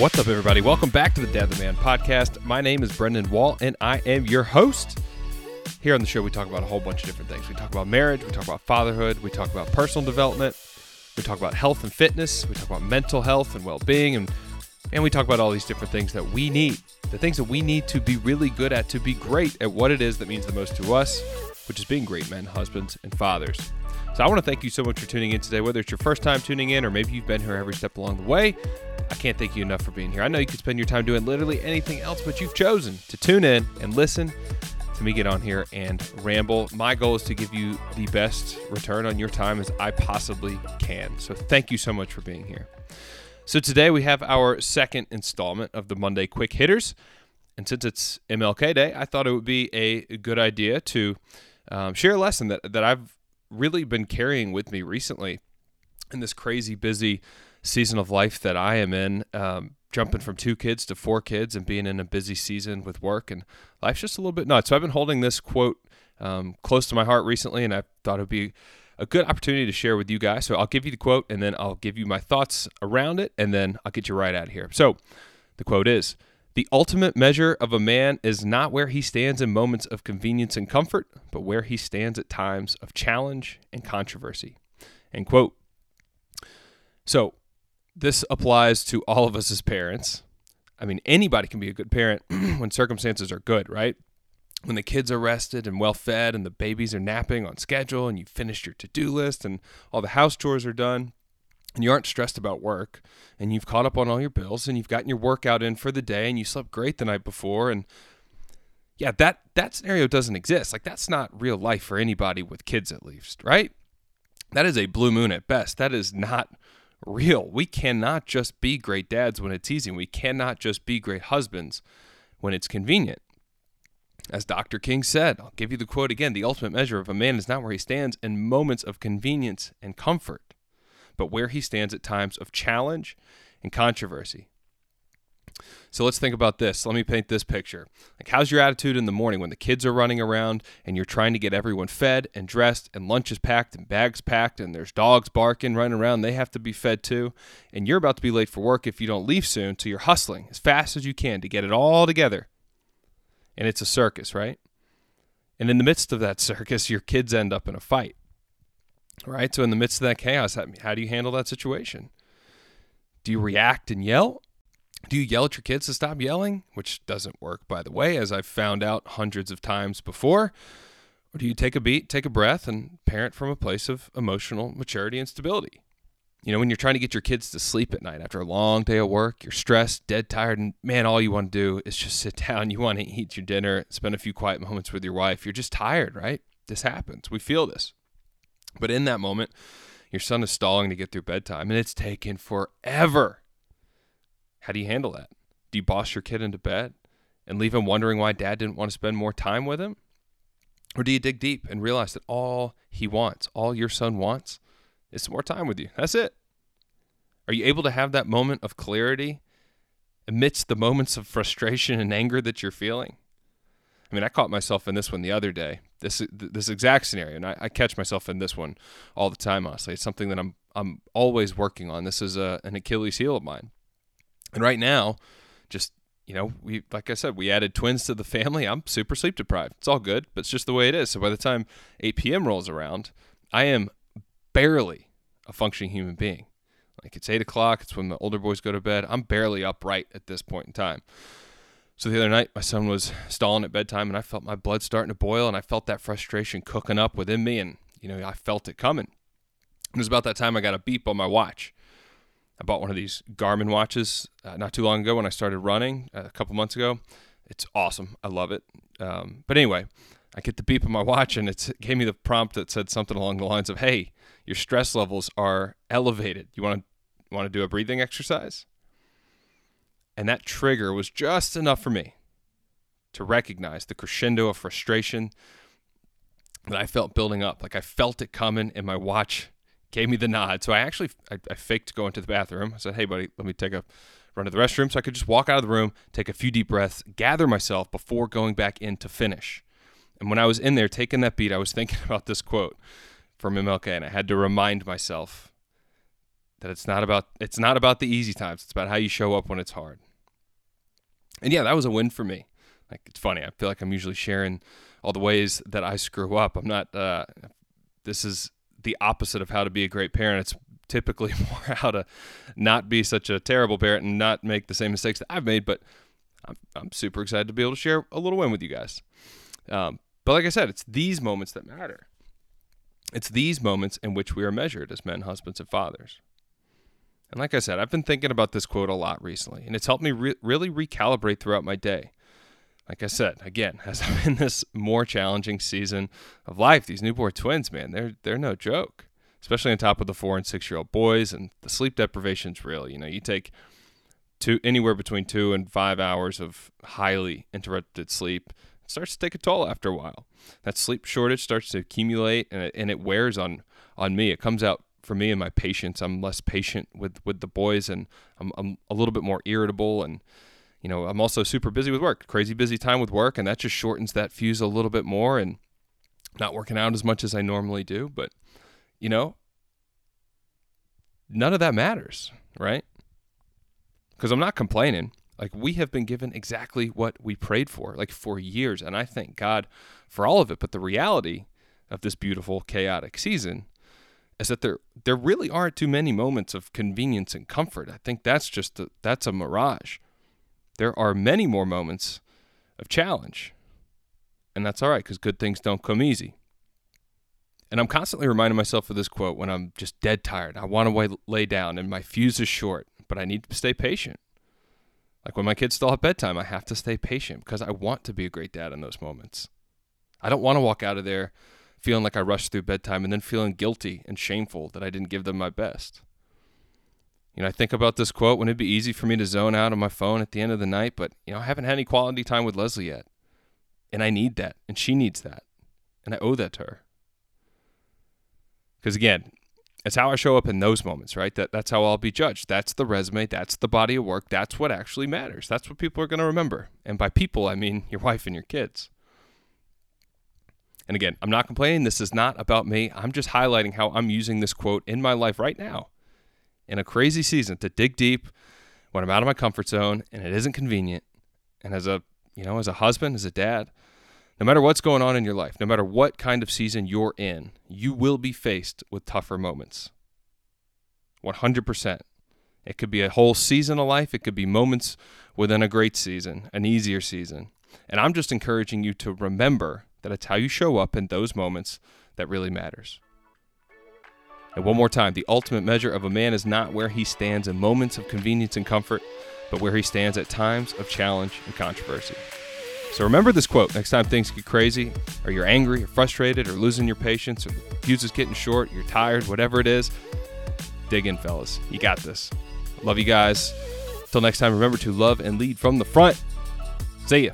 What's up, everybody? Welcome back to the Dad the Man podcast. My name is Brendan Wall, and I am your host. Here on the show, we talk about a whole bunch of different things. We talk about marriage, we talk about fatherhood, we talk about personal development, we talk about health and fitness, we talk about mental health and well being, and, and we talk about all these different things that we need. The things that we need to be really good at, to be great at what it is that means the most to us, which is being great men, husbands, and fathers. So I want to thank you so much for tuning in today, whether it's your first time tuning in or maybe you've been here every step along the way. Can't thank you enough for being here. I know you could spend your time doing literally anything else, but you've chosen to tune in and listen to me get on here and ramble. My goal is to give you the best return on your time as I possibly can. So thank you so much for being here. So today we have our second installment of the Monday Quick Hitters. And since it's MLK Day, I thought it would be a good idea to um, share a lesson that, that I've really been carrying with me recently in this crazy busy season of life that I am in. Um, jumping from two kids to four kids and being in a busy season with work and life's just a little bit nuts. So I've been holding this quote um, close to my heart recently, and I thought it'd be a good opportunity to share with you guys. So I'll give you the quote, and then I'll give you my thoughts around it, and then I'll get you right out of here. So the quote is. The ultimate measure of a man is not where he stands in moments of convenience and comfort, but where he stands at times of challenge and controversy. End quote. So, this applies to all of us as parents. I mean, anybody can be a good parent when circumstances are good, right? When the kids are rested and well fed and the babies are napping on schedule and you finished your to do list and all the house chores are done and you aren't stressed about work and you've caught up on all your bills and you've gotten your workout in for the day and you slept great the night before and yeah, that that scenario doesn't exist. Like that's not real life for anybody with kids at least, right? That is a blue moon at best. That is not real. We cannot just be great dads when it's easy. We cannot just be great husbands when it's convenient. As Dr. King said, I'll give you the quote again the ultimate measure of a man is not where he stands in moments of convenience and comfort, but where he stands at times of challenge and controversy. So let's think about this. Let me paint this picture. Like, how's your attitude in the morning when the kids are running around and you're trying to get everyone fed and dressed and lunch is packed and bags packed and there's dogs barking, running around. They have to be fed too. And you're about to be late for work if you don't leave soon. So you're hustling as fast as you can to get it all together. And it's a circus, right? And in the midst of that circus, your kids end up in a fight. Right? So in the midst of that chaos, how do you handle that situation? Do you react and yell? Do you yell at your kids to stop yelling? Which doesn't work, by the way, as I've found out hundreds of times before. Or do you take a beat, take a breath, and parent from a place of emotional maturity and stability? You know, when you're trying to get your kids to sleep at night after a long day of work, you're stressed, dead tired, and man, all you want to do is just sit down. You want to eat your dinner, spend a few quiet moments with your wife. You're just tired, right? This happens. We feel this. But in that moment, your son is stalling to get through bedtime, and it's taken forever how do you handle that? Do you boss your kid into bed and leave him wondering why dad didn't want to spend more time with him? Or do you dig deep and realize that all he wants, all your son wants, is some more time with you? That's it. Are you able to have that moment of clarity amidst the moments of frustration and anger that you're feeling? I mean, I caught myself in this one the other day. This this exact scenario, and I, I catch myself in this one all the time. Honestly, it's something that I'm I'm always working on. This is a, an Achilles heel of mine. And right now, just you know, we like I said, we added twins to the family. I'm super sleep deprived. It's all good, but it's just the way it is. So by the time 8 p.m. rolls around, I am barely a functioning human being. Like it's eight o'clock. It's when the older boys go to bed. I'm barely upright at this point in time. So the other night, my son was stalling at bedtime, and I felt my blood starting to boil, and I felt that frustration cooking up within me, and you know, I felt it coming. It was about that time I got a beep on my watch. I bought one of these Garmin watches uh, not too long ago when I started running uh, a couple months ago. It's awesome. I love it. Um, but anyway, I get the beep on my watch and it gave me the prompt that said something along the lines of, "Hey, your stress levels are elevated. You want to want to do a breathing exercise?" And that trigger was just enough for me to recognize the crescendo of frustration that I felt building up. Like I felt it coming, and my watch gave me the nod. So I actually I, I faked going to the bathroom. I said, "Hey, buddy, let me take a run to the restroom," so I could just walk out of the room, take a few deep breaths, gather myself before going back in to finish. And when I was in there taking that beat, I was thinking about this quote from MLK, and I had to remind myself That it's not about it's not about the easy times. It's about how you show up when it's hard. And yeah, that was a win for me. Like it's funny. I feel like I'm usually sharing all the ways that I screw up. I'm not. Uh, this is the opposite of how to be a great parent. It's typically more how to not be such a terrible parent and not make the same mistakes that I've made. But I'm, I'm super excited to be able to share a little win with you guys. Um, but like I said, it's these moments that matter. It's these moments in which we are measured as men, husbands, and fathers. And like I said, I've been thinking about this quote a lot recently, and it's helped me re- really recalibrate throughout my day. Like I said, again, as I'm in this more challenging season of life, these newborn twins, man, they're they're no joke. Especially on top of the four and six year old boys, and the sleep deprivation's real. You know, you take two anywhere between two and five hours of highly interrupted sleep. It starts to take a toll after a while. That sleep shortage starts to accumulate, and it, and it wears on on me. It comes out for me and my patience. I'm less patient with with the boys, and I'm I'm a little bit more irritable, and you know I'm also super busy with work, crazy busy time with work, and that just shortens that fuse a little bit more, and not working out as much as I normally do. But you know, none of that matters, right? Because I'm not complaining. Like we have been given exactly what we prayed for, like for years, and I thank God for all of it. But the reality of this beautiful, chaotic season is that there there really aren't too many moments of convenience and comfort. I think that's just a, that's a mirage. There are many more moments of challenge, and that's all right because good things don't come easy. And I'm constantly reminding myself of this quote when I'm just dead tired. I want to lay down and my fuse is short, but I need to stay patient. Like when my kids still have bedtime, I have to stay patient because I want to be a great dad in those moments. I don't want to walk out of there feeling like I rushed through bedtime and then feeling guilty and shameful that I didn't give them my best. You know, I think about this quote when it'd be easy for me to zone out on my phone at the end of the night, but you know, I haven't had any quality time with Leslie yet. And I need that, and she needs that. And I owe that to her. Because again, it's how I show up in those moments, right? That that's how I'll be judged. That's the resume, that's the body of work, that's what actually matters. That's what people are going to remember. And by people, I mean your wife and your kids. And again, I'm not complaining. This is not about me. I'm just highlighting how I'm using this quote in my life right now in a crazy season to dig deep when I'm out of my comfort zone and it isn't convenient. And as a, you know, as a husband, as a dad, no matter what's going on in your life, no matter what kind of season you're in, you will be faced with tougher moments. 100%. It could be a whole season of life, it could be moments within a great season, an easier season. And I'm just encouraging you to remember that it's how you show up in those moments that really matters. And one more time, the ultimate measure of a man is not where he stands in moments of convenience and comfort, but where he stands at times of challenge and controversy. So remember this quote next time things get crazy, or you're angry, or frustrated, or losing your patience, or the fuse is getting short, you're tired, whatever it is. Dig in, fellas. You got this. Love you guys. Till next time, remember to love and lead from the front. See ya.